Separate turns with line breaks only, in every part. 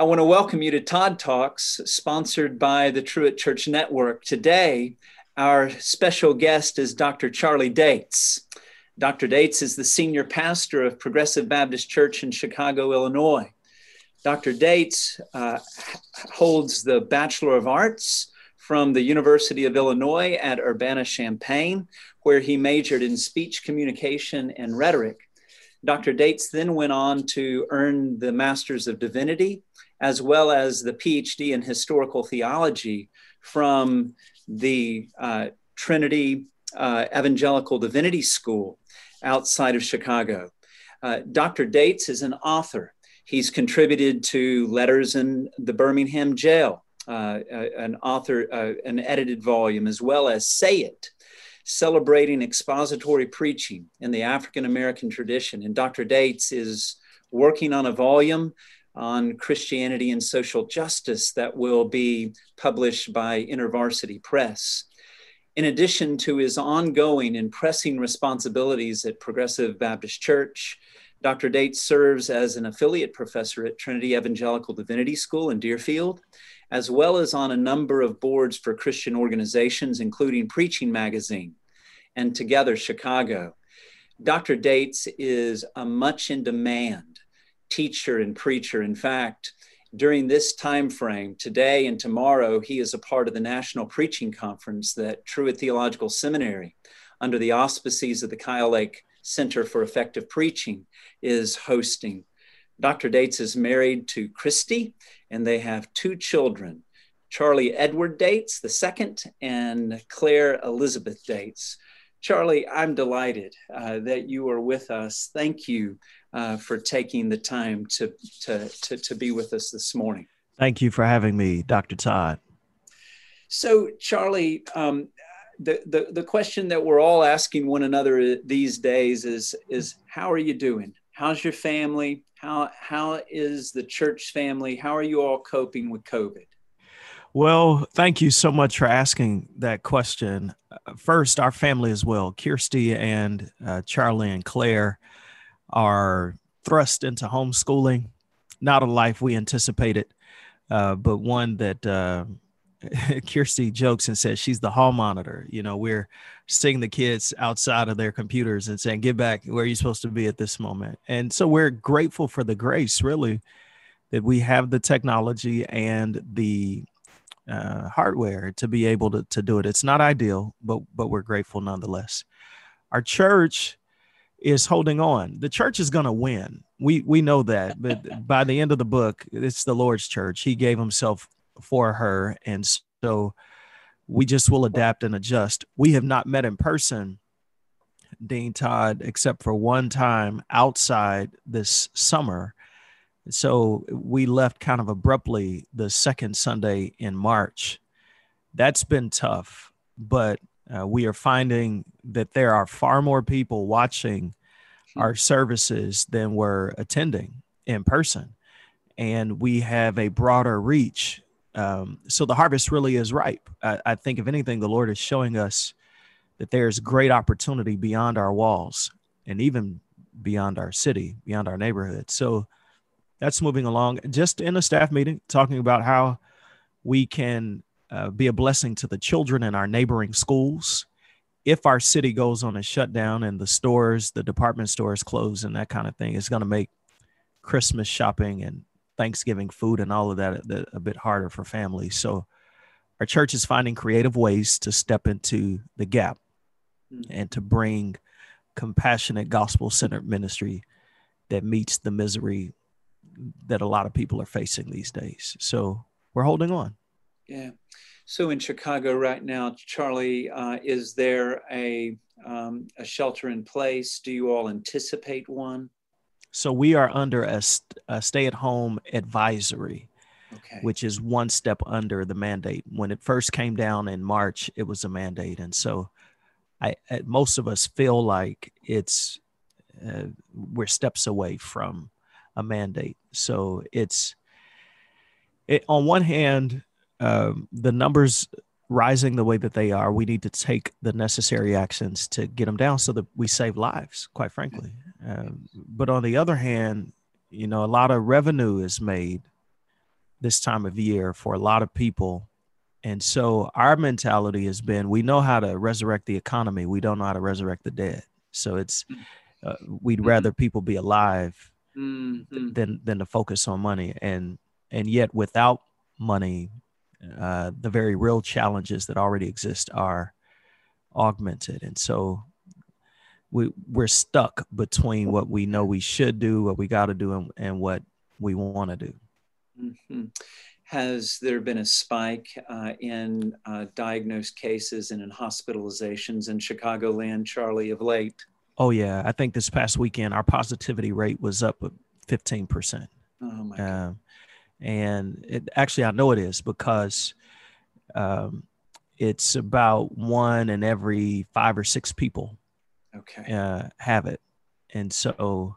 I want to welcome you to Todd Talks, sponsored by the Truett Church Network. Today, our special guest is Dr. Charlie Dates. Dr. Dates is the senior pastor of Progressive Baptist Church in Chicago, Illinois. Dr. Dates uh, holds the Bachelor of Arts from the University of Illinois at Urbana Champaign, where he majored in speech communication and rhetoric. Dr. Dates then went on to earn the Masters of Divinity as well as the PhD in historical theology from the uh, Trinity uh, Evangelical Divinity School outside of Chicago. Uh, Dr. Dates is an author. He's contributed to Letters in the Birmingham Jail, uh, uh, an author, uh, an edited volume, as well as Say It, celebrating expository preaching in the African American tradition. And Dr. Dates is working on a volume on Christianity and social justice that will be published by InterVarsity Press. In addition to his ongoing and pressing responsibilities at Progressive Baptist Church, Dr. Dates serves as an affiliate professor at Trinity Evangelical Divinity School in Deerfield, as well as on a number of boards for Christian organizations, including Preaching Magazine and Together Chicago. Dr. Dates is a much in demand teacher and preacher. In fact, during this time frame, today and tomorrow, he is a part of the National Preaching Conference that Truett Theological Seminary, under the auspices of the Kyle Lake Center for Effective Preaching, is hosting. Dr. Dates is married to Christy, and they have two children Charlie Edward Dates, the second, and Claire Elizabeth Dates. Charlie, I'm delighted uh, that you are with us. Thank you uh, for taking the time to, to, to, to be with us this morning.
Thank you for having me, Dr. Todd.
So, Charlie, um, the, the, the question that we're all asking one another these days is, is how are you doing? How's your family? How, how is the church family? How are you all coping with COVID?
Well, thank you so much for asking that question. First, our family as well, Kirsty and uh, Charlie and Claire are thrust into homeschooling. Not a life we anticipated, uh, but one that uh, Kirsty jokes and says she's the hall monitor. You know, we're seeing the kids outside of their computers and saying, "Get back where you're supposed to be at this moment." And so we're grateful for the grace, really, that we have the technology and the uh, hardware to be able to, to do it. It's not ideal, but but we're grateful nonetheless. Our church is holding on. The church is going to win. We we know that, but by the end of the book, it's the Lord's church. He gave himself for her, and so we just will adapt and adjust. We have not met in person, Dean Todd, except for one time outside this summer. So we left kind of abruptly the second Sunday in March. That's been tough, but uh, we are finding that there are far more people watching hmm. our services than were attending in person. And we have a broader reach. Um, so the harvest really is ripe. I, I think, if anything, the Lord is showing us that there's great opportunity beyond our walls and even beyond our city, beyond our neighborhood. So that's moving along. Just in a staff meeting, talking about how we can uh, be a blessing to the children in our neighboring schools. If our city goes on a shutdown and the stores, the department stores close and that kind of thing, it's going to make Christmas shopping and Thanksgiving food and all of that a, a bit harder for families. So our church is finding creative ways to step into the gap mm-hmm. and to bring compassionate gospel centered ministry that meets the misery that a lot of people are facing these days. So we're holding on.
Yeah. So in Chicago right now, Charlie, uh, is there a um, a shelter in place? Do you all anticipate one?
So we are under a, a stay-at-home advisory, okay. which is one step under the mandate. When it first came down in March, it was a mandate, and so I, most of us feel like it's uh, we're steps away from a mandate. So it's it, on one hand, um, the numbers rising the way that they are, we need to take the necessary actions to get them down so that we save lives, quite frankly. Um, but on the other hand, you know, a lot of revenue is made this time of year for a lot of people. And so our mentality has been we know how to resurrect the economy, we don't know how to resurrect the dead. So it's uh, we'd mm-hmm. rather people be alive mm-hmm. than than to focus on money and and yet without money uh, the very real challenges that already exist are augmented and so we we're stuck between what we know we should do what we got to do and, and what we want to do
mm-hmm. has there been a spike uh, in uh, diagnosed cases and in hospitalizations in chicagoland charlie of late
Oh yeah, I think this past weekend our positivity rate was up fifteen percent. Oh my God. And it, actually, I know it is because um, it's about one in every five or six people.
Okay.
Uh, have it, and so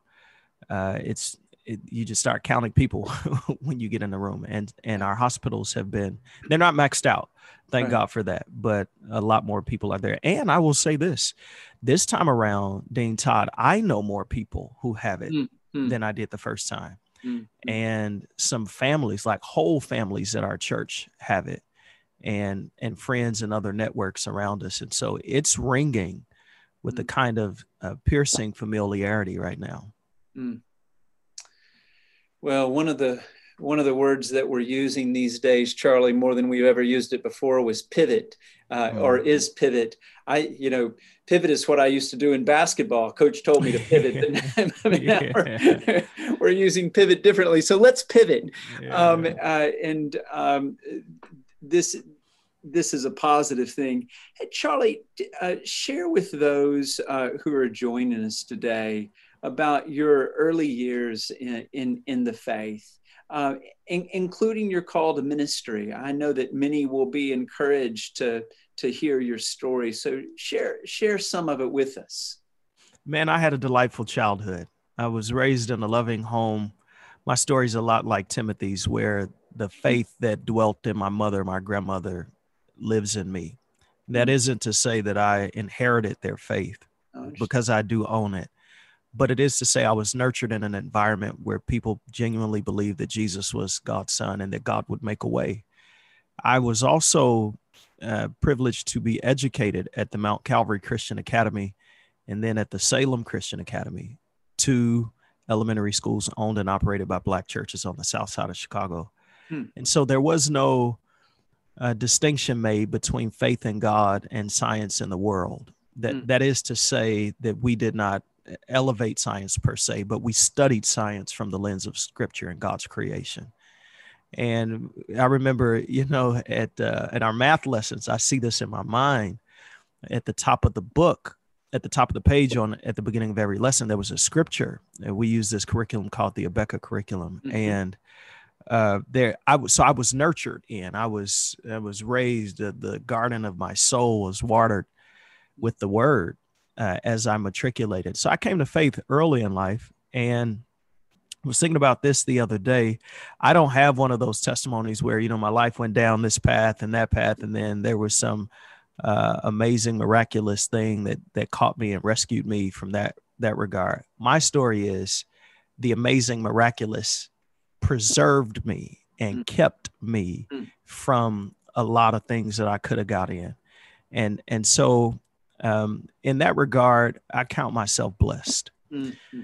uh, it's it, you just start counting people when you get in the room, and and our hospitals have been they're not maxed out, Thank right. God for that. But a lot more people are there. And I will say this this time around, Dean Todd, I know more people who have it mm-hmm. than I did the first time. Mm-hmm. And some families, like whole families at our church, have it. And and friends and other networks around us. And so it's ringing with mm-hmm. the kind of uh, piercing familiarity right now. Mm.
Well, one of the one of the words that we're using these days, Charlie, more than we've ever used it before, was pivot uh, oh. or is pivot. I, you know, pivot is what I used to do in basketball. Coach told me to pivot. I mean, yeah. we're, we're, using pivot differently. So let's pivot. Yeah. Um, uh, and um, this, this is a positive thing. Hey, Charlie, uh, share with those uh, who are joining us today about your early years in, in, in the faith uh, in, including your call to ministry. I know that many will be encouraged to to hear your story. So share share some of it with us.
Man, I had a delightful childhood. I was raised in a loving home. My story's a lot like Timothy's, where the faith that dwelt in my mother, my grandmother, lives in me. That mm-hmm. isn't to say that I inherited their faith, because I do own it but it is to say I was nurtured in an environment where people genuinely believed that Jesus was God's son and that God would make a way. I was also uh, privileged to be educated at the Mount Calvary Christian Academy and then at the Salem Christian Academy, two elementary schools owned and operated by Black churches on the south side of Chicago. Hmm. And so there was no uh, distinction made between faith in God and science in the world. That, hmm. that is to say that we did not elevate science per se, but we studied science from the lens of scripture and God's creation. And I remember, you know, at uh, at our math lessons, I see this in my mind. At the top of the book, at the top of the page on at the beginning of every lesson, there was a scripture. And we use this curriculum called the Abeka curriculum, mm-hmm. and uh, there I was. So I was nurtured in. I was I was raised. Uh, the garden of my soul was watered with the word, uh, as I matriculated. So I came to faith early in life and was thinking about this the other day. I don't have one of those testimonies where, you know, my life went down this path and that path, and then there was some uh, amazing, miraculous thing that that caught me and rescued me from that that regard. My story is the amazing, miraculous preserved me and mm. kept me mm. from a lot of things that I could have got in. And and so um, in that regard, I count myself blessed. Mm-hmm.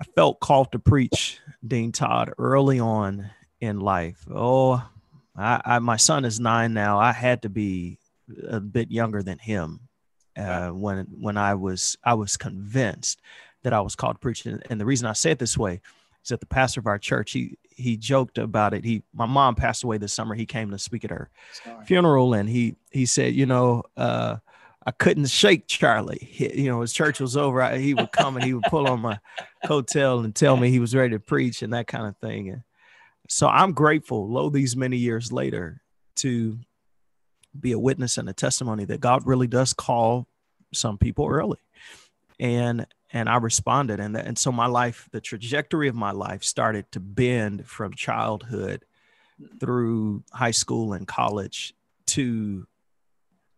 I felt called to preach, Dean Todd, early on in life. Oh, I, I, my son is nine now. I had to be a bit younger than him uh, when when I was I was convinced that I was called to preach. And the reason I say it this way is that the pastor of our church he he joked about it. He my mom passed away this summer. He came to speak at her Sorry. funeral, and he he said, you know. Uh, I couldn't shake Charlie. He, you know, his church was over. I, he would come and he would pull on my coattail and tell me he was ready to preach and that kind of thing. And so I'm grateful, lo, these many years later, to be a witness and a testimony that God really does call some people early. And and I responded, and that, and so my life, the trajectory of my life, started to bend from childhood through high school and college to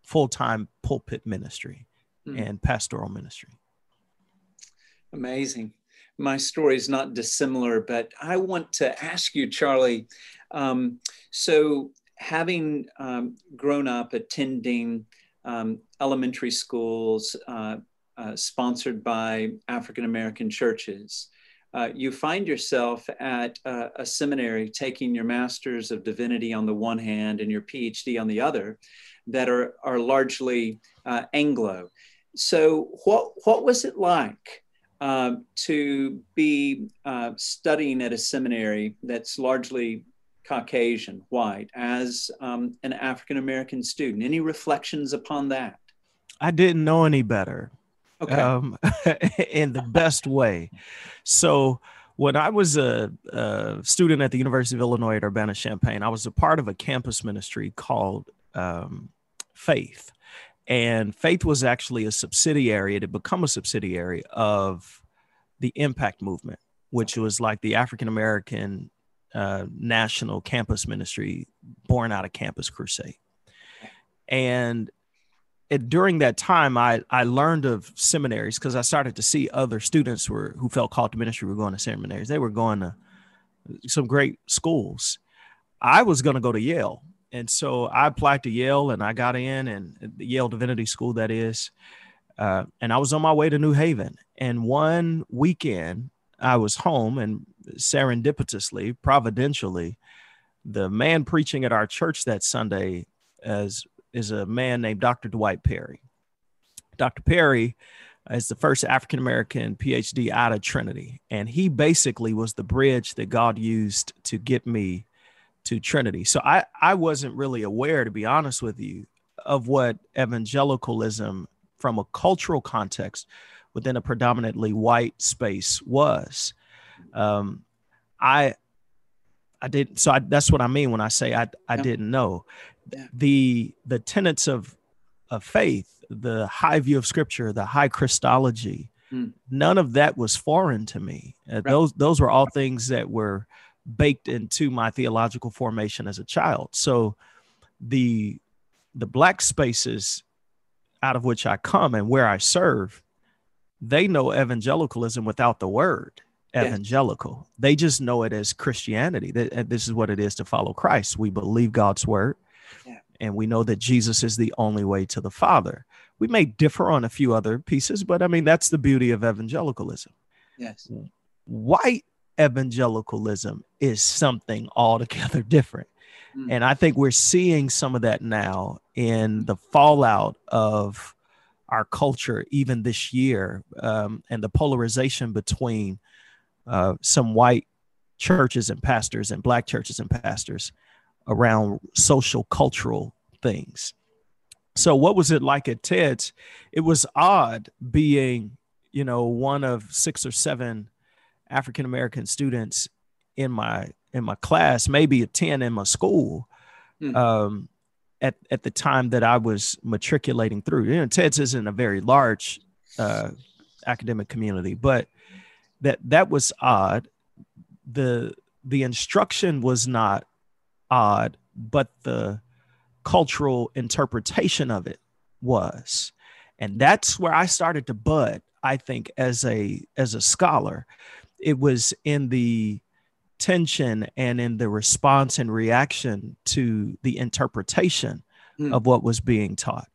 full time pulpit ministry mm. and pastoral ministry.
Amazing. my story is not dissimilar, but I want to ask you, Charlie. Um, so, having um, grown up attending um, elementary schools uh, uh, sponsored by African American churches, uh, you find yourself at a seminary taking your master's of divinity on the one hand and your PhD on the other, that are, are largely uh, Anglo. So, what, what was it like uh, to be uh, studying at a seminary that's largely Caucasian, white, as um, an African American student? Any reflections upon that?
I didn't know any better. Okay. Um, in the best way. So, when I was a, a, student at the University of Illinois at Urbana Champaign, I was a part of a campus ministry called um, Faith. And Faith was actually a subsidiary, it had become a subsidiary of the Impact Movement, which was like the African American uh, national campus ministry born out of Campus Crusade. And during that time, I, I learned of seminaries because I started to see other students were, who felt called to ministry were going to seminaries. They were going to some great schools. I was going to go to Yale and so I applied to Yale and I got in, and the Yale Divinity School, that is. Uh, and I was on my way to New Haven. And one weekend, I was home, and serendipitously, providentially, the man preaching at our church that Sunday is, is a man named Dr. Dwight Perry. Dr. Perry is the first African American PhD out of Trinity. And he basically was the bridge that God used to get me to Trinity. So I, I wasn't really aware, to be honest with you, of what evangelicalism from a cultural context within a predominantly white space was. Um, I I didn't so I, that's what I mean when I say I I yeah. didn't know. The the tenets of of faith, the high view of scripture, the high Christology, mm. none of that was foreign to me. Uh, right. Those those were all things that were baked into my theological formation as a child. So the the black spaces out of which I come and where I serve, they know evangelicalism without the word evangelical. Yeah. They just know it as Christianity. That this is what it is to follow Christ. We believe God's word, yeah. and we know that Jesus is the only way to the Father. We may differ on a few other pieces, but I mean that's the beauty of evangelicalism.
Yes.
White evangelicalism is something altogether different. Mm. And I think we're seeing some of that now in the fallout of our culture, even this year, um, and the polarization between uh, some white churches and pastors and black churches and pastors around social cultural things. So, what was it like at TEDS? It was odd being, you know, one of six or seven African American students in my in my class, maybe a 10 in my school. Mm. Um, at, at the time that I was matriculating through, you know, TEDS isn't a very large uh, academic community, but that that was odd. The the instruction was not odd, but the cultural interpretation of it was. And that's where I started to bud, I think, as a as a scholar, it was in the tension and in the response and reaction to the interpretation mm. of what was being taught.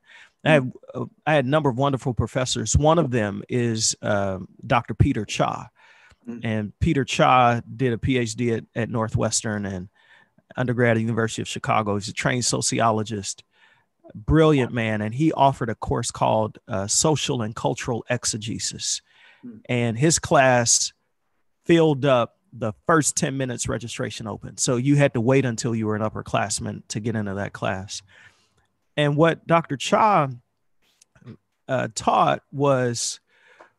I had, uh, I had a number of wonderful professors. One of them is uh, Dr. Peter Cha. Mm. And Peter Cha did a PhD at, at Northwestern and undergrad at the University of Chicago. He's a trained sociologist, brilliant man. And he offered a course called uh, Social and Cultural Exegesis. Mm. And his class filled up the first 10 minutes registration open. So you had to wait until you were an upperclassman to get into that class. And what Dr. Cha uh, taught was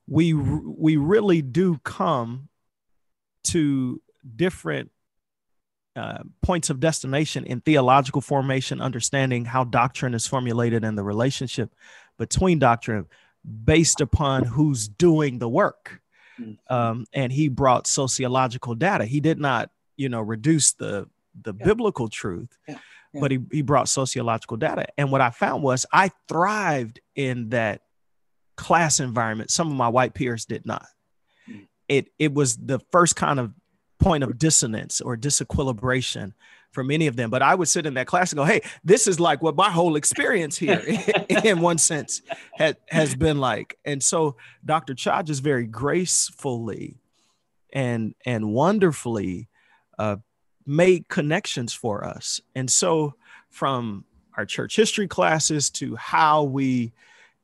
we we really do come to different uh, points of destination in theological formation, understanding how doctrine is formulated and the relationship between doctrine based upon who's doing the work. Mm-hmm. Um, and he brought sociological data. He did not, you know, reduce the the yeah. biblical truth, yeah. Yeah. but he, he brought sociological data. And what I found was I thrived in that class environment. Some of my white peers did not. Mm. it it was the first kind of point of dissonance or disequilibration for many of them. But I would sit in that class and go, "Hey, this is like what my whole experience here, in one sense, has has been like." And so Dr. Cha just very gracefully and and wonderfully uh, made connections for us. And so from our church history classes to how we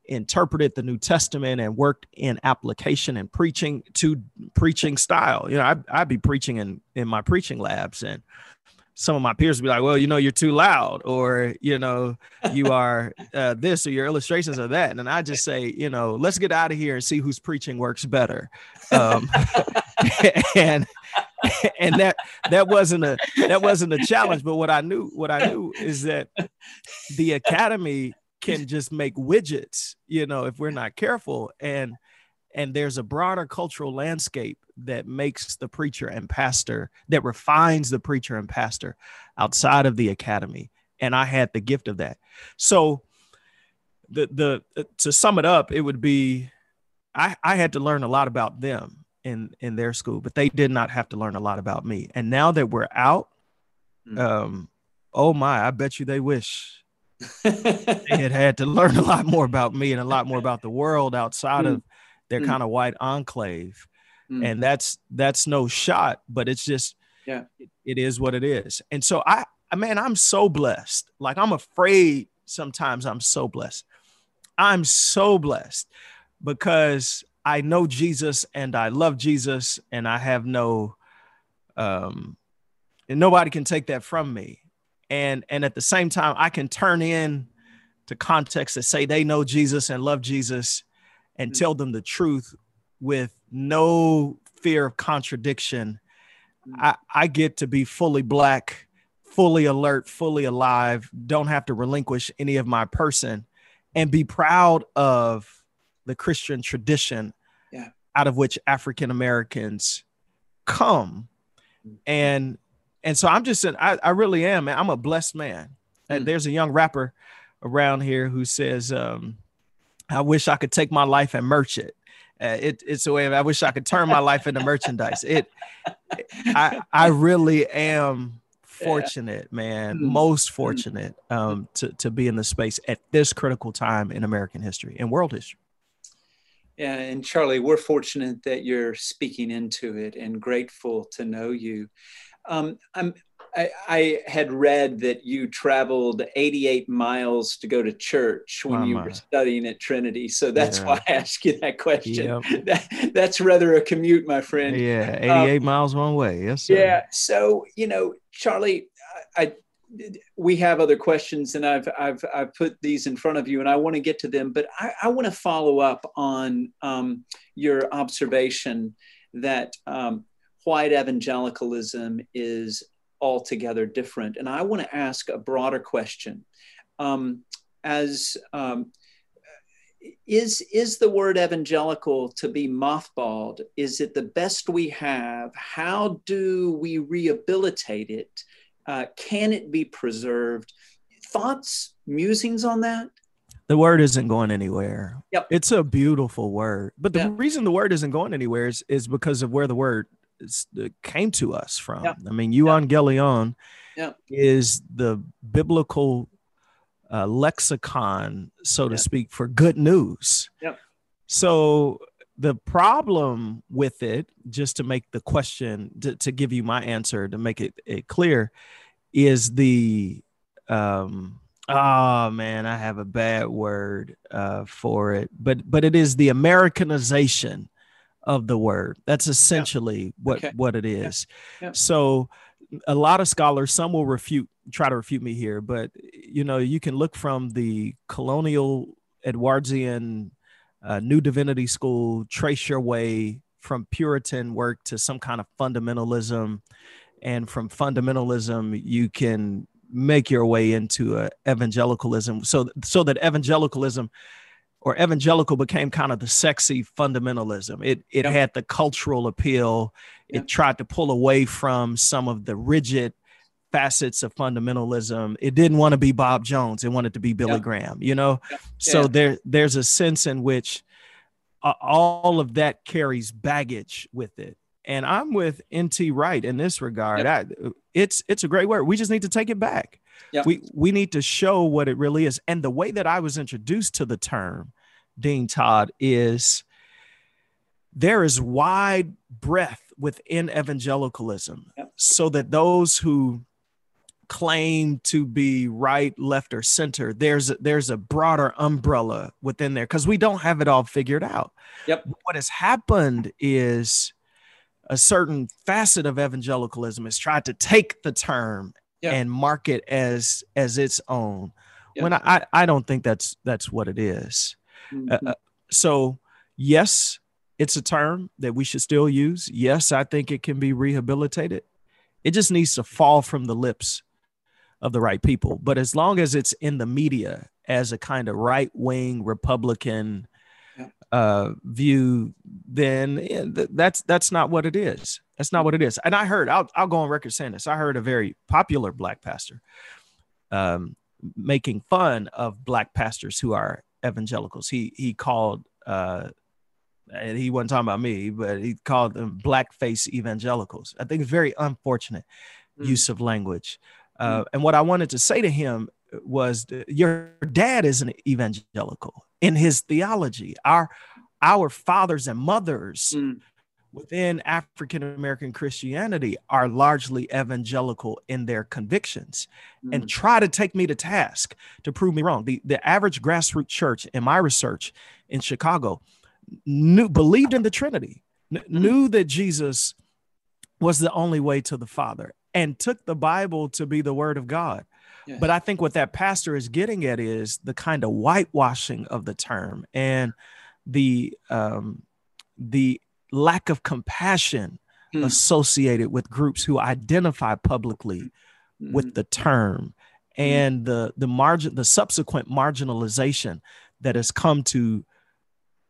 interpreted the New Testament and worked in application and preaching to preaching style. You know, I, I'd be preaching in, in my preaching labs and some of my peers would be like, well, you know, you're too loud or, you know, you are uh, this or your illustrations are that. And I just say, you know, let's get out of here and see whose preaching works better. Um, and, and that, that wasn't a, that wasn't a challenge. But what I knew, what I knew is that the academy can just make widgets, you know, if we're not careful. And, and there's a broader cultural landscape that makes the preacher and pastor that refines the preacher and pastor outside of the academy and i had the gift of that so the the to sum it up it would be i i had to learn a lot about them in in their school but they did not have to learn a lot about me and now that we're out mm. um oh my i bet you they wish they had had to learn a lot more about me and a lot more about the world outside mm. of their mm. kind of white enclave mm. and that's that's no shot but it's just
yeah
it, it is what it is and so i man i'm so blessed like i'm afraid sometimes i'm so blessed i'm so blessed because i know jesus and i love jesus and i have no um and nobody can take that from me and and at the same time i can turn in to context that say they know jesus and love jesus and mm. tell them the truth with no fear of contradiction. Mm. I, I get to be fully black, fully alert, fully alive, don't have to relinquish any of my person and be proud of the Christian tradition
yeah.
out of which African Americans come. Mm. And and so I'm just an, I, I really am, man. I'm a blessed man. And mm. there's a young rapper around here who says, um, I wish I could take my life and merch it. Uh, it, it's a way of, I wish I could turn my life into merchandise. It, I, I really am fortunate, yeah. man, mm-hmm. most mm-hmm. fortunate um, to, to be in the space at this critical time in American history and world history.
Yeah, and Charlie, we're fortunate that you're speaking into it and grateful to know you. Um, I'm I, I, had read that you traveled 88 miles to go to church when you were studying at Trinity. So that's yeah. why I asked you that question. Yep. That, that's rather a commute, my friend.
Yeah, 88 um, miles one way. Yes, sir.
Yeah. So, you know, Charlie, I, I we have other questions and I've, I've, I've put these in front of you and I want to get to them, but I, I want to follow up on um, your observation that um, white evangelicalism is altogether different. And I want to ask a broader question. Um, as um, is is the word evangelical to be mothballed? Is it the best we have? How do we rehabilitate it? Uh, can it be preserved? Thoughts, musings on that?
The word isn't going anywhere.
Yep.
It's a beautiful word. But the reason the word isn't going anywhere is, is because of where the word came to us from. Yeah. I mean, Evangelion
yeah.
is the biblical uh, lexicon, so yeah. to speak, for good news.
Yeah.
So the problem with it, just to make the question, to, to give you my answer, to make it, it clear, is the um, oh man, I have a bad word uh, for it, but but it is the Americanization of the word. That's essentially yeah. what okay. what it is. Yeah. Yeah. So a lot of scholars, some will refute, try to refute me here, but you know, you can look from the colonial Edwardian uh, New Divinity School, trace your way from Puritan work to some kind of fundamentalism, and from fundamentalism, you can make your way into uh, evangelicalism. So, so that evangelicalism or evangelical became kind of the sexy fundamentalism. It it yep. had the cultural appeal. Yep. It tried to pull away from some of the rigid facets of fundamentalism. It didn't want to be Bob Jones. It wanted to be Billy yep. Graham, you know? So there there's a sense in which uh, all of that carries baggage with it. And I'm with NT Wright in this regard. I, it's it's a great word. We just need to take it back. Yep. We we need to show what it really is. And the way that I was introduced to the term, Dean Todd, is there is wide breadth within evangelicalism, yep. so that those who claim to be right, left, or center, there's a, there's a broader umbrella within there because we don't have it all figured out.
Yep.
What has happened is a certain facet of evangelicalism has tried to take the term yep. and mark it as as its own. Yep. When I, I don't think that's that's what it is. Mm-hmm. Uh, uh so yes, it's a term that we should still use. Yes, I think it can be rehabilitated. It just needs to fall from the lips of the right people. But as long as it's in the media as a kind of right wing Republican uh, view, then th- that's that's not what it is. That's not what it is. And I heard, I'll, I'll go on record saying this. I heard a very popular black pastor um, making fun of black pastors who are evangelicals. He he called uh, and he wasn't talking about me, but he called them blackface evangelicals. I think it's very unfortunate mm. use of language. Uh, and what I wanted to say to him was, your dad is an evangelical in his theology. Our our fathers and mothers mm. Within African American Christianity are largely evangelical in their convictions, mm. and try to take me to task to prove me wrong. The the average grassroots church in my research in Chicago knew believed in the Trinity, mm. knew that Jesus was the only way to the Father and took the Bible to be the word of God. Yes. But I think what that pastor is getting at is the kind of whitewashing of the term and the um, the lack of compassion hmm. associated with groups who identify publicly hmm. with the term hmm. and the the margin the subsequent marginalization that has come to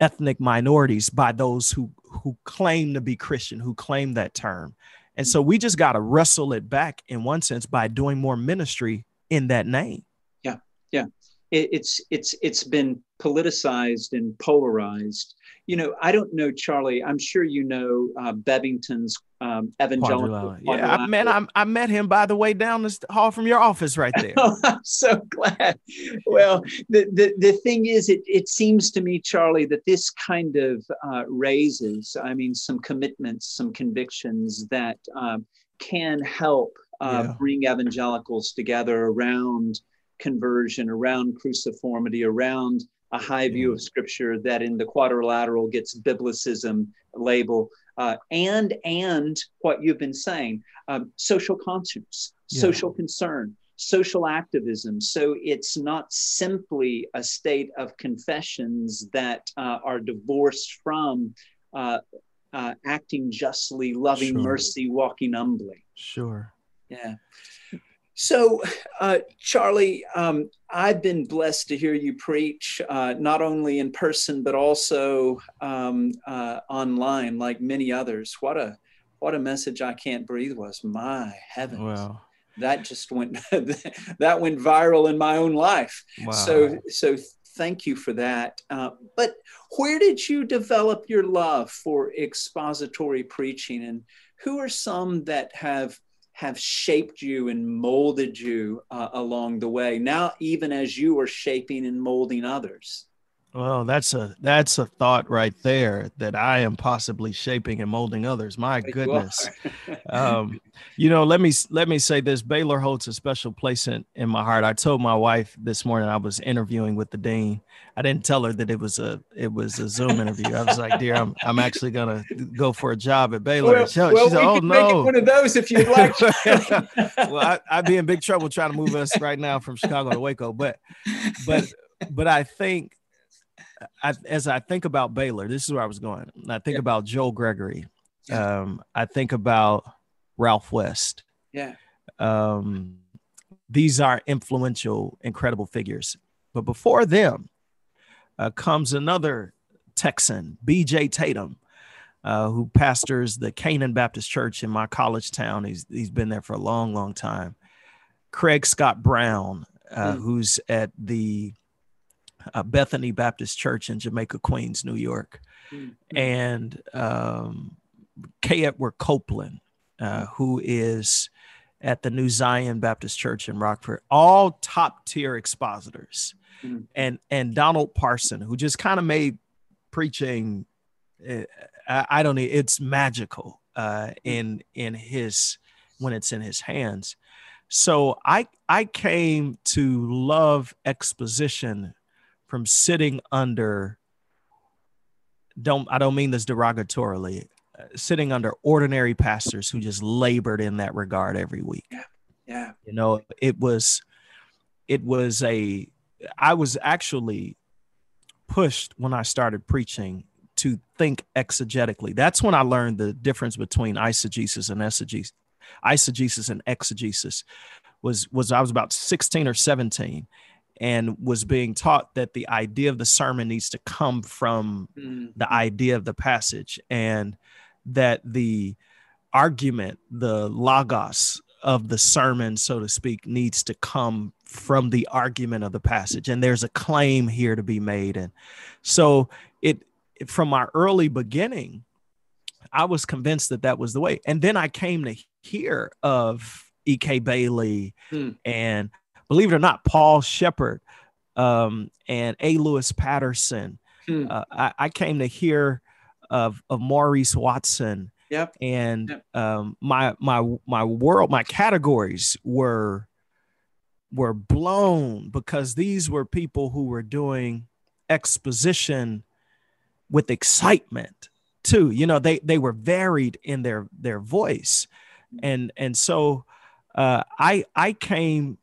ethnic minorities by those who who claim to be Christian, who claim that term. And so we just got to wrestle it back in one sense by doing more ministry in that name.
Yeah, yeah. It, it's it's it's been politicized and polarized. You know, I don't know, Charlie. I'm sure you know uh, Bebbington's um, evangelical.
Yeah, I, man, I, I met him by the way down the hall from your office right there.
oh, I'm so glad. Well, the, the, the thing is, it, it seems to me, Charlie, that this kind of uh, raises, I mean, some commitments, some convictions that um, can help uh, yeah. bring evangelicals together around conversion, around cruciformity, around a high view of scripture that in the quadrilateral gets biblicism label uh, and and what you've been saying um, social conscience yeah. social concern social activism. So it's not simply a state of confessions that uh, are divorced from uh, uh acting justly loving sure. mercy walking humbly.
Sure.
Yeah so, uh, Charlie, um, I've been blessed to hear you preach, uh, not only in person but also um, uh, online, like many others. What a what a message! I can't breathe was my heavens. Wow. That just went that went viral in my own life. Wow. So so thank you for that. Uh, but where did you develop your love for expository preaching, and who are some that have have shaped you and molded you uh, along the way. Now even as you are shaping and molding others
well that's a that's a thought right there that i am possibly shaping and molding others. My goodness. you, um, you know let me let me say this. Baylor holds a special place in, in my heart. I told my wife this morning i was interviewing with the dean. I didn't tell her that it was a it was a Zoom interview. I was like, "Dear, I'm I'm actually gonna go for a job at Baylor." Well, she, well,
said, "Oh no, one of those if you'd like."
well, I, I'd be in big trouble trying to move us right now from Chicago to Waco, but but but I think I, as I think about Baylor, this is where I was going. I think yeah. about Joel Gregory. Yeah. Um, I think about Ralph West.
Yeah.
Um, these are influential, incredible figures. But before them, uh, comes another Texan, B.J. Tatum, uh, who pastors the Canaan Baptist Church in my college town. He's he's been there for a long, long time. Craig Scott Brown, uh, mm. who's at the uh, Bethany Baptist Church in Jamaica, Queens, New York, mm-hmm. and um, K. Edward Copeland, uh, who is at the New Zion Baptist Church in Rockford, all top tier expositors, mm-hmm. and and Donald Parson, who just kind of made preaching. Uh, I, I, don't know. It's magical uh, in in his when it's in his hands. So I I came to love exposition from sitting under don't I don't mean this derogatorily uh, sitting under ordinary pastors who just labored in that regard every week.
Yeah. Yeah.
You know, it was it was a I was actually pushed when I started preaching to think exegetically. That's when I learned the difference between eisegesis and exegesis eisegesis and exegesis was was I was about 16 or 17 and was being taught that the idea of the sermon needs to come from mm-hmm. the idea of the passage and that the argument the logos of the sermon so to speak needs to come from the argument of the passage and there's a claim here to be made and so it from my early beginning I was convinced that that was the way. And then I came to hear of E.K. Bailey hmm. and believe it or not, Paul Shepard um, and A. Louis Patterson. Hmm. Uh, I, I, came to hear of, of Maurice Watson.
Yep.
And yep. Um, my my my world, my categories were were blown because these were people who were doing exposition with excitement too. You know, they they were varied in their their voice, and and so uh, I I came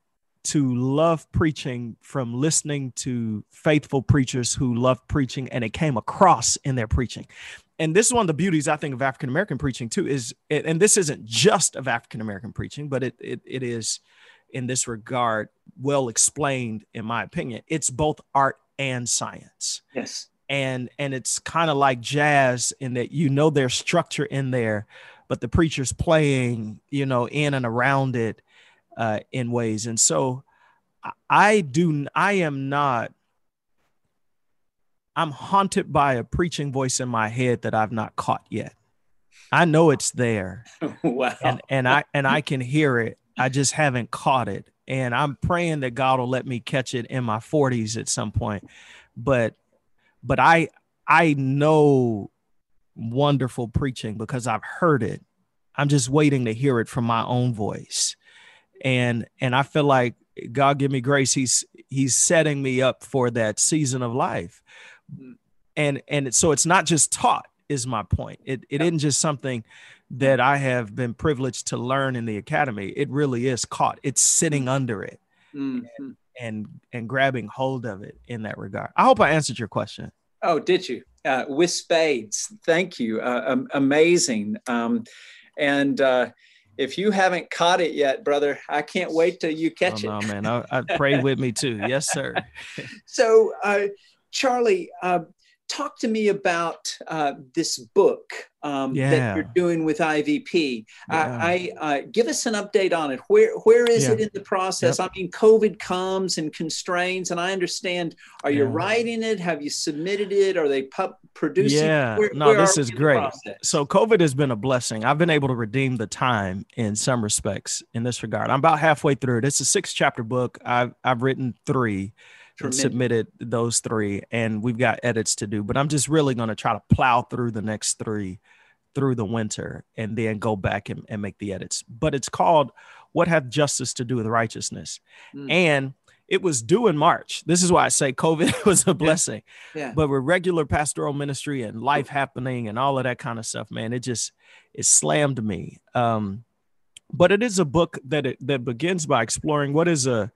to love preaching from listening to faithful preachers who love preaching, and it came across in their preaching. And this is one of the beauties I think of African American preaching too. Is and this isn't just of African American preaching, but it, it it is in this regard well explained in my opinion. It's both art and science.
Yes
and and it's kind of like jazz in that you know there's structure in there but the preacher's playing you know in and around it uh, in ways. And so i do i am not i'm haunted by a preaching voice in my head that i've not caught yet. I know it's there.
Wow.
And and i and i can hear it. I just haven't caught it. And i'm praying that god will let me catch it in my 40s at some point. But but I I know wonderful preaching because I've heard it. I'm just waiting to hear it from my own voice. And and I feel like God give me grace. He's he's setting me up for that season of life. And and so it's not just taught is my point. It it isn't just something that I have been privileged to learn in the academy. It really is caught. It's sitting under it. Mm-hmm. And, and and grabbing hold of it in that regard. I hope I answered your question.
Oh, did you? Uh, with spades. Thank you. Uh, um, amazing. Um, and uh, if you haven't caught it yet, brother, I can't wait till you catch
oh,
it.
No, man. I, I pray with me too. Yes, sir.
so, uh, Charlie, uh, talk to me about uh, this book um, yeah. that you're doing with IVP. Yeah. I, I uh, give us an update on it. Where where is yeah. it in the process? Yep. I mean, COVID comes and constrains, and I understand. Are you writing it? Have you submitted it? Are they pu- producing?
Yeah, where, no, where this is great. So COVID has been a blessing. I've been able to redeem the time in some respects in this regard. I'm about halfway through it. It's a six chapter book. I've I've written three submitted those three and we've got edits to do but i'm just really going to try to plow through the next three through the winter and then go back and, and make the edits. But it's called what hath justice to do with righteousness? Mm. and it was due in march. This is why i say covid was a blessing.
Yeah. yeah.
but with regular pastoral ministry and life happening and all of that kind of stuff man it just it slammed me. Um but it is a book that it, that begins by exploring what is a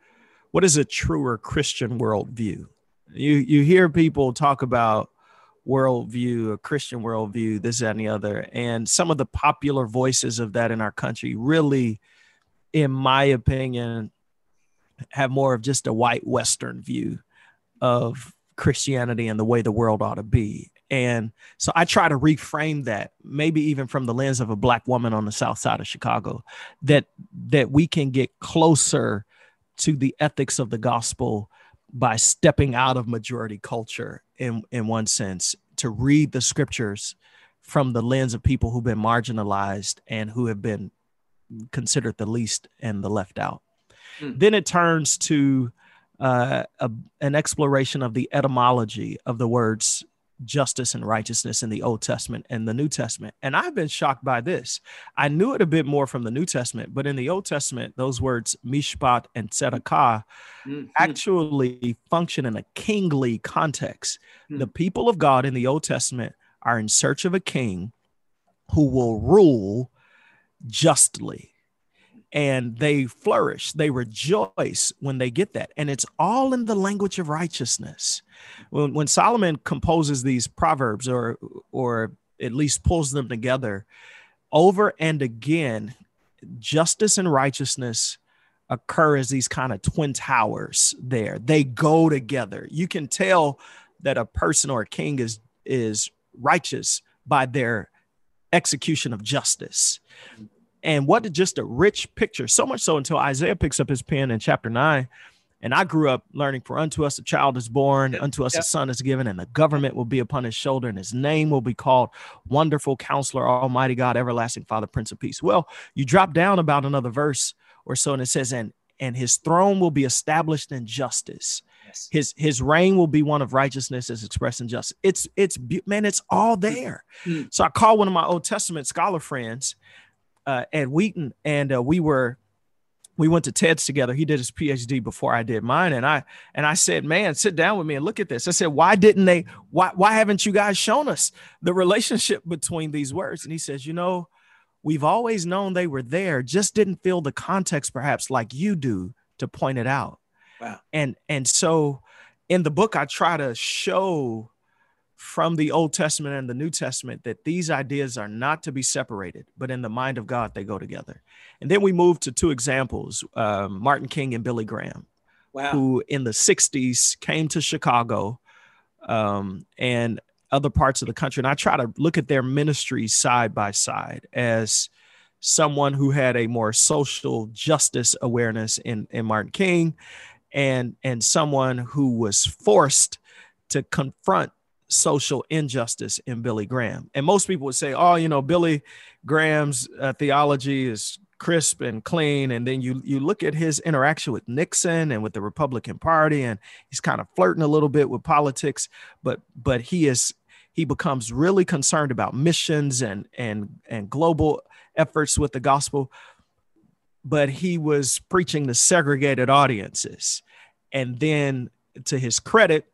what is a truer Christian worldview? You you hear people talk about worldview, a Christian worldview, this, and the other. And some of the popular voices of that in our country really, in my opinion, have more of just a white Western view of Christianity and the way the world ought to be. And so I try to reframe that, maybe even from the lens of a black woman on the south side of Chicago, that that we can get closer to the ethics of the gospel by stepping out of majority culture in in one sense to read the scriptures from the lens of people who've been marginalized and who have been considered the least and the left out. Mm. Then it turns to uh, a, an exploration of the etymology of the words justice and righteousness in the Old Testament and the New Testament. And I've been shocked by this. I knew it a bit more from the New Testament, but in the Old Testament, those words mishpat and tzedakah mm-hmm. actually function in a kingly context. Mm-hmm. The people of God in the Old Testament are in search of a king who will rule justly and they flourish they rejoice when they get that. And it's all in the language of righteousness. When, when solomon composes these proverbs or or at least pulls them together over and again justice and righteousness occur as these kind of twin towers there. They go together. You can tell that a person or a king is is righteous by their execution of justice and what just a rich picture. So much so until Isaiah picks up his pen in chapter nine. And I grew up learning, for unto us a child is born, unto us a son is given, and the government will be upon his shoulder, and his name will be called Wonderful Counselor, Almighty God, Everlasting Father, Prince of Peace. Well, you drop down about another verse or so, and it says, And and his throne will be established in justice. Yes. His his reign will be one of righteousness as expressed in justice. It's it's man, it's all there. Mm-hmm. So I called one of my Old Testament scholar friends uh, at Wheaton, and uh, we were we went to TEDS together. He did his PhD before I did mine, and I and I said, "Man, sit down with me and look at this." I said, "Why didn't they? Why why haven't you guys shown us the relationship between these words?" And he says, "You know, we've always known they were there, just didn't feel the context, perhaps like you do, to point it out." Wow. And and so, in the book, I try to show from the Old Testament and the New Testament that these ideas are not to be separated, but in the mind of God, they go together. And then we move to two examples um, Martin King and Billy Graham, wow. who in the 60s came to Chicago um, and other parts of the country. And I try to look at their ministries side by side as someone who had a more social justice awareness in, in Martin King and, and someone who was forced to confront social injustice in Billy Graham. And most people would say, oh, you know, Billy Graham's uh, theology is crisp and clean. And then you you look at his interaction with Nixon and with the Republican Party and he's kind of flirting a little bit with politics but but he is he becomes really concerned about missions and and and global efforts with the gospel. But he was preaching to segregated audiences. And then to his credit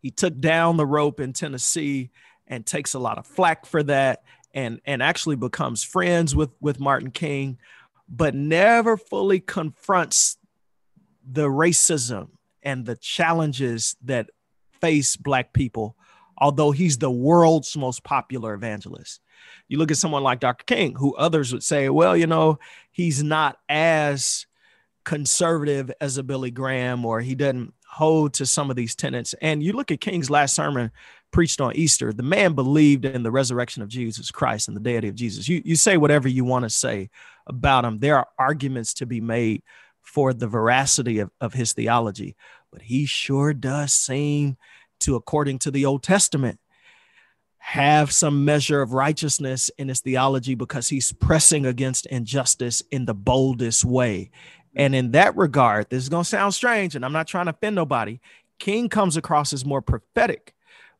he took down the rope in Tennessee and takes a lot of flack for that and and actually becomes friends with with Martin King but never fully confronts the racism and the challenges that face black people although he's the world's most popular evangelist you look at someone like Dr. King who others would say well you know he's not as conservative as a Billy Graham or he doesn't hold to some of these tenets. And you look at King's last sermon preached on Easter, the man believed in the resurrection of Jesus Christ and the deity of Jesus. You, you say whatever you want to say about him. There are arguments to be made for the veracity of, of his theology, but he sure does seem to, according to the Old Testament, have some measure of righteousness in his theology because he's pressing against injustice in the boldest way. Mm-hmm. And in that regard, this is going to sound strange, and I'm not trying to offend nobody. King comes across as more prophetic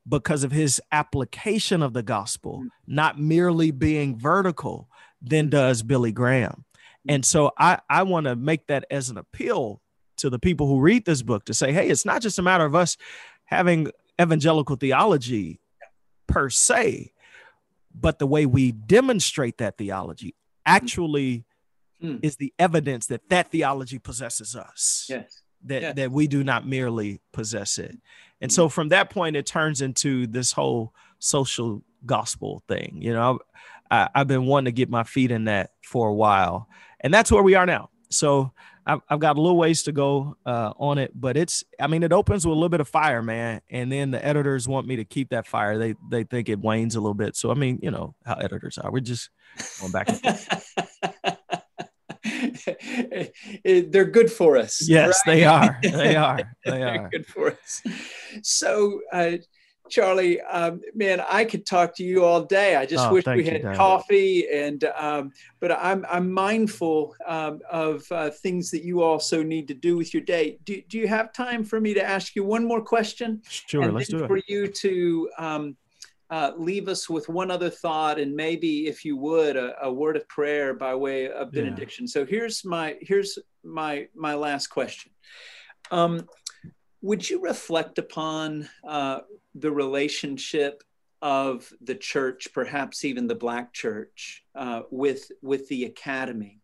because of his application of the gospel, mm-hmm. not merely being vertical, than mm-hmm. does Billy Graham. And so I, I want to make that as an appeal to the people who read this book to say, hey, it's not just a matter of us having evangelical theology per se, but the way we demonstrate that theology actually mm. is the evidence that that theology possesses us.
Yes.
That,
yes.
that we do not merely possess it. And so from that point, it turns into this whole social gospel thing. You know, I, I've been wanting to get my feet in that for a while. And that's where we are now. So I've, I've got a little ways to go uh, on it, but it's, I mean, it opens with a little bit of fire, man. And then the editors want me to keep that fire. They, they think it wanes a little bit. So, I mean, you know how editors are. We're just going back and forth.
they're good for us.
Yes, right? they are. They are. They are
good for us. So, uh, Charlie, um, man, I could talk to you all day. I just oh, wish we had you, coffee, and um, but I'm I'm mindful um, of uh, things that you also need to do with your day. Do, do you have time for me to ask you one more question?
Sure, and let's do
it. For you to um, uh, leave us with one other thought, and maybe, if you would, a, a word of prayer by way of benediction. Yeah. So here's my here's my my last question. Um, would you reflect upon uh, the relationship of the church, perhaps even the Black church, uh, with with the academy,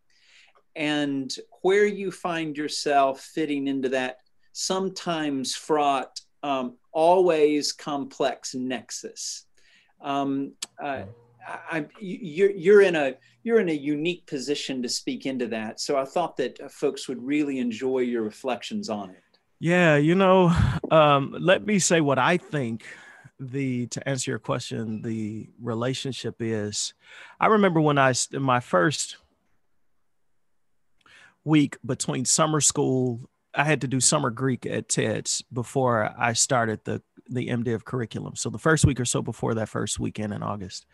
and where you find yourself fitting into that sometimes fraught, um, always complex nexus? Um, uh, I, you're, you're in a you're in a unique position to speak into that. So I thought that uh, folks would really enjoy your reflections on it.
Yeah, you know, um, let me say what I think the to answer your question, the relationship is. I remember when I in my first week between summer school, I had to do summer Greek at TEDS before I started the the MDiv curriculum. So the first week or so before that first weekend in August,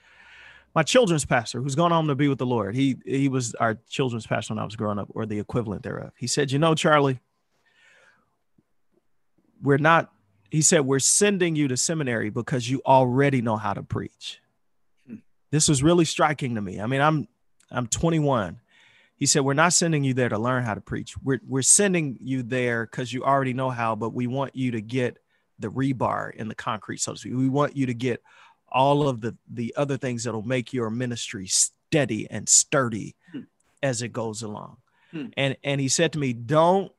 my children's pastor, who's gone home to be with the Lord, he he was our children's pastor when I was growing up, or the equivalent thereof. He said, "You know, Charlie." we're not he said we're sending you to seminary because you already know how to preach hmm. this was really striking to me i mean i'm i'm 21 he said we're not sending you there to learn how to preach we're, we're sending you there because you already know how but we want you to get the rebar in the concrete so to speak we want you to get all of the the other things that'll make your ministry steady and sturdy hmm. as it goes along hmm. and and he said to me don't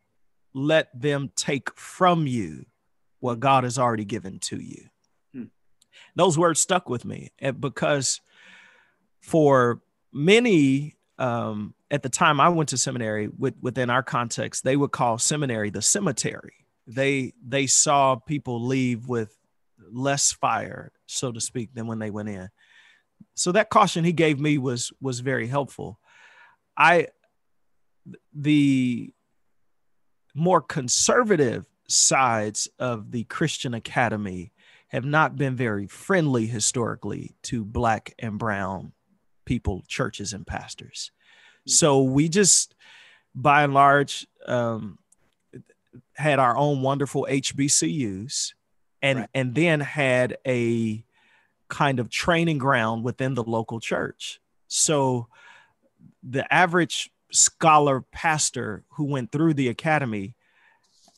let them take from you what God has already given to you. Hmm. Those words stuck with me eh, because for many, um, at the time I went to seminary with, within our context, they would call seminary the cemetery. They they saw people leave with less fire, so to speak, than when they went in. So that caution he gave me was was very helpful. I the more conservative sides of the Christian academy have not been very friendly historically to black and brown people, churches, and pastors. Hmm. So we just, by and large, um, had our own wonderful HBCUs, and right. and then had a kind of training ground within the local church. So the average scholar pastor who went through the academy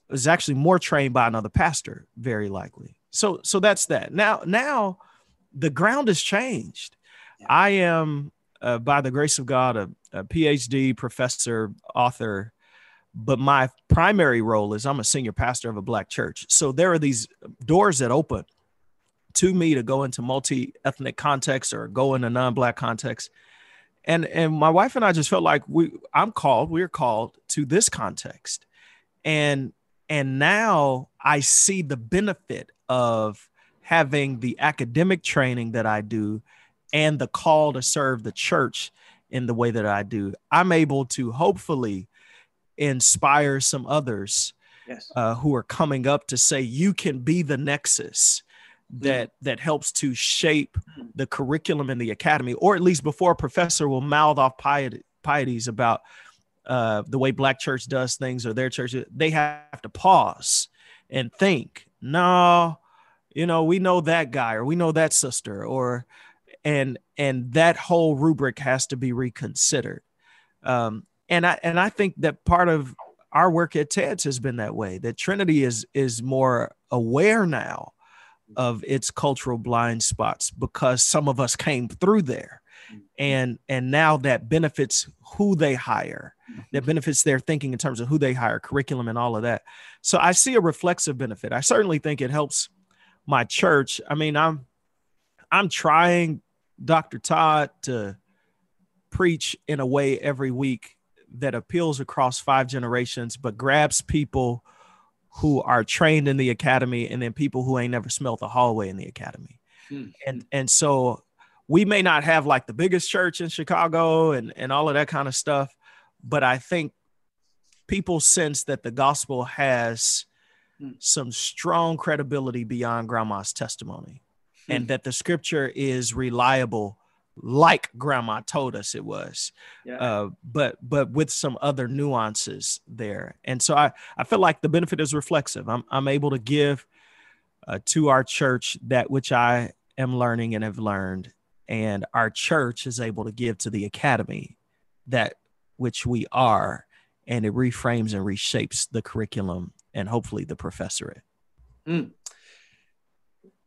was actually more trained by another pastor, very likely. So so that's that. Now now the ground has changed. Yeah. I am, uh, by the grace of God, a, a PhD professor, author, but my primary role is I'm a senior pastor of a black church. So there are these doors that open to me to go into multi-ethnic context or go into non-black context and and my wife and I just felt like we I'm called we're called to this context. And and now I see the benefit of having the academic training that I do and the call to serve the church in the way that I do. I'm able to hopefully inspire some others yes. uh, who are coming up to say you can be the nexus that that helps to shape mm-hmm. the curriculum in the academy, or at least before a professor will mouth off piety, pieties about uh, the way Black church does things or their church, they have to pause and think. No, you know, we know that guy or we know that sister, or and and that whole rubric has to be reconsidered. Um, and I and I think that part of our work at TEDS has been that way. That Trinity is is more aware now of its cultural blind spots because some of us came through there mm-hmm. and and now that benefits who they hire that mm-hmm. benefits their thinking in terms of who they hire curriculum and all of that so i see a reflexive benefit i certainly think it helps my church i mean i'm i'm trying dr todd to preach in a way every week that appeals across five generations but grabs people who are trained in the academy and then people who ain't never smelled the hallway in the academy. Hmm. And and so we may not have like the biggest church in Chicago and and all of that kind of stuff, but I think people sense that the gospel has hmm. some strong credibility beyond grandma's testimony hmm. and that the scripture is reliable like grandma told us it was yeah. uh, but but with some other nuances there and so i i feel like the benefit is reflexive i'm, I'm able to give uh, to our church that which i am learning and have learned and our church is able to give to the academy that which we are and it reframes and reshapes the curriculum and hopefully the professorate. Mm.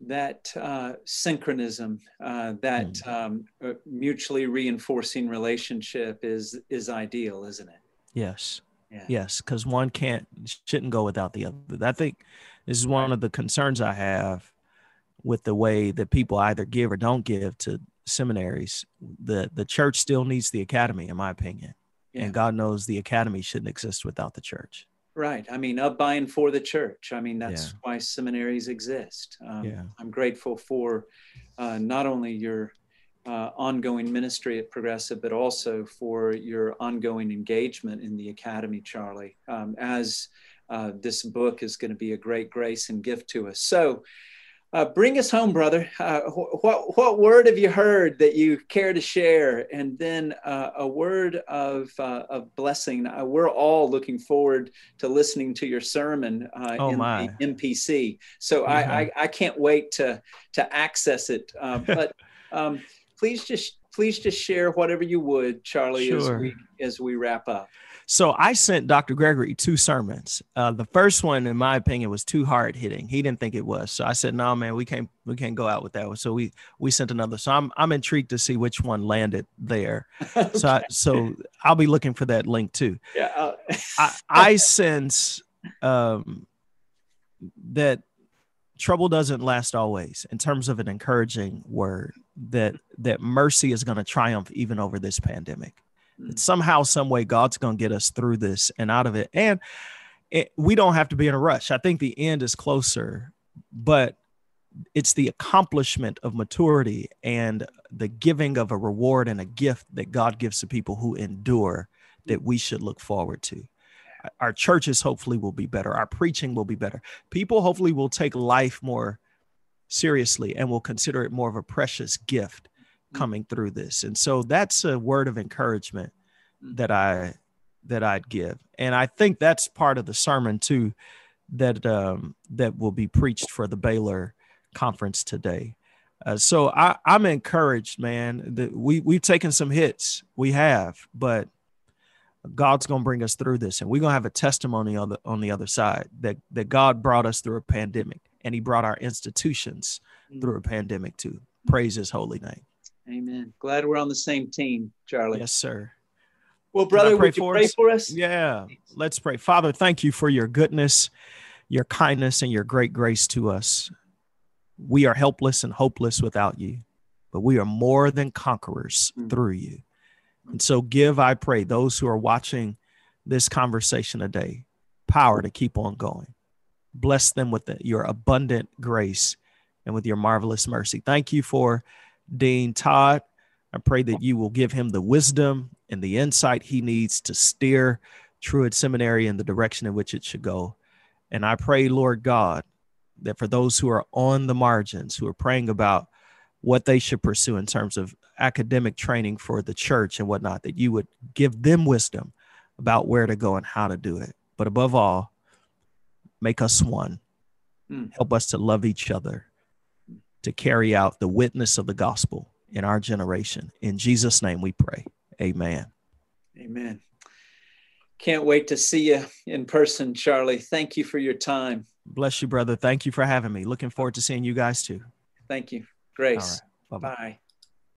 That uh, synchronism, uh, that mm. um, uh, mutually reinforcing relationship is is ideal, isn't it?
Yes. Yeah. Yes, because one can't shouldn't go without the other. I think this is one of the concerns I have with the way that people either give or don't give to seminaries. The the church still needs the academy, in my opinion. Yeah. And God knows the academy shouldn't exist without the church.
Right. I mean, up by and for the church. I mean, that's yeah. why seminaries exist. Um, yeah. I'm grateful for uh, not only your uh, ongoing ministry at Progressive, but also for your ongoing engagement in the academy, Charlie, um, as uh, this book is going to be a great grace and gift to us. So, uh, bring us home, brother. Uh, what what word have you heard that you care to share? And then uh, a word of uh, of blessing. Uh, we're all looking forward to listening to your sermon uh, oh in my. the MPC. So mm-hmm. I, I, I can't wait to to access it. but um, please just please just share whatever you would, Charlie, sure. as we as we wrap up.
So I sent Dr. Gregory two sermons. Uh, the first one, in my opinion, was too hard hitting. He didn't think it was. So I said, "No, man, we can't we can't go out with that." one." So we we sent another. So I'm I'm intrigued to see which one landed there. okay. So I, so I'll be looking for that link too. Yeah. Uh, I, I sense um, that trouble doesn't last always in terms of an encouraging word that that mercy is going to triumph even over this pandemic mm. somehow, some way, God's going to get us through this and out of it. And it, we don't have to be in a rush. I think the end is closer, but it's the accomplishment of maturity and the giving of a reward and a gift that God gives to people who endure that we should look forward to. Our churches hopefully will be better. Our preaching will be better. People hopefully will take life more seriously and will consider it more of a precious gift Mm. coming through this. And so that's a word of encouragement mm. that I that I'd give. And I think that's part of the sermon too that um, that will be preached for the Baylor conference today. Uh, so I, I'm encouraged, man. That we we've taken some hits, we have, but God's gonna bring us through this, and we're gonna have a testimony on the on the other side that that God brought us through a pandemic, and He brought our institutions mm. through a pandemic too. Praise His holy name.
Amen. Glad we're on the same team, Charlie.
Yes, sir.
Well, brother, would you pray us? for us?
Yeah. Let's pray. Father, thank you for your goodness, your kindness, and your great grace to us. We are helpless and hopeless without you, but we are more than conquerors mm-hmm. through you. And so, give, I pray, those who are watching this conversation today power to keep on going. Bless them with the, your abundant grace and with your marvelous mercy. Thank you for Dean Todd. I pray that you will give him the wisdom and the insight he needs to steer Truett Seminary in the direction in which it should go. And I pray, Lord God, that for those who are on the margins, who are praying about what they should pursue in terms of academic training for the church and whatnot, that you would give them wisdom about where to go and how to do it. But above all, make us one. Mm. Help us to love each other to carry out the witness of the gospel in our generation. In Jesus' name we pray. Amen.
Amen. Can't wait to see you in person, Charlie. Thank you for your time.
Bless you, brother. Thank you for having me. Looking forward to seeing you guys too.
Thank you. Grace. Bye bye.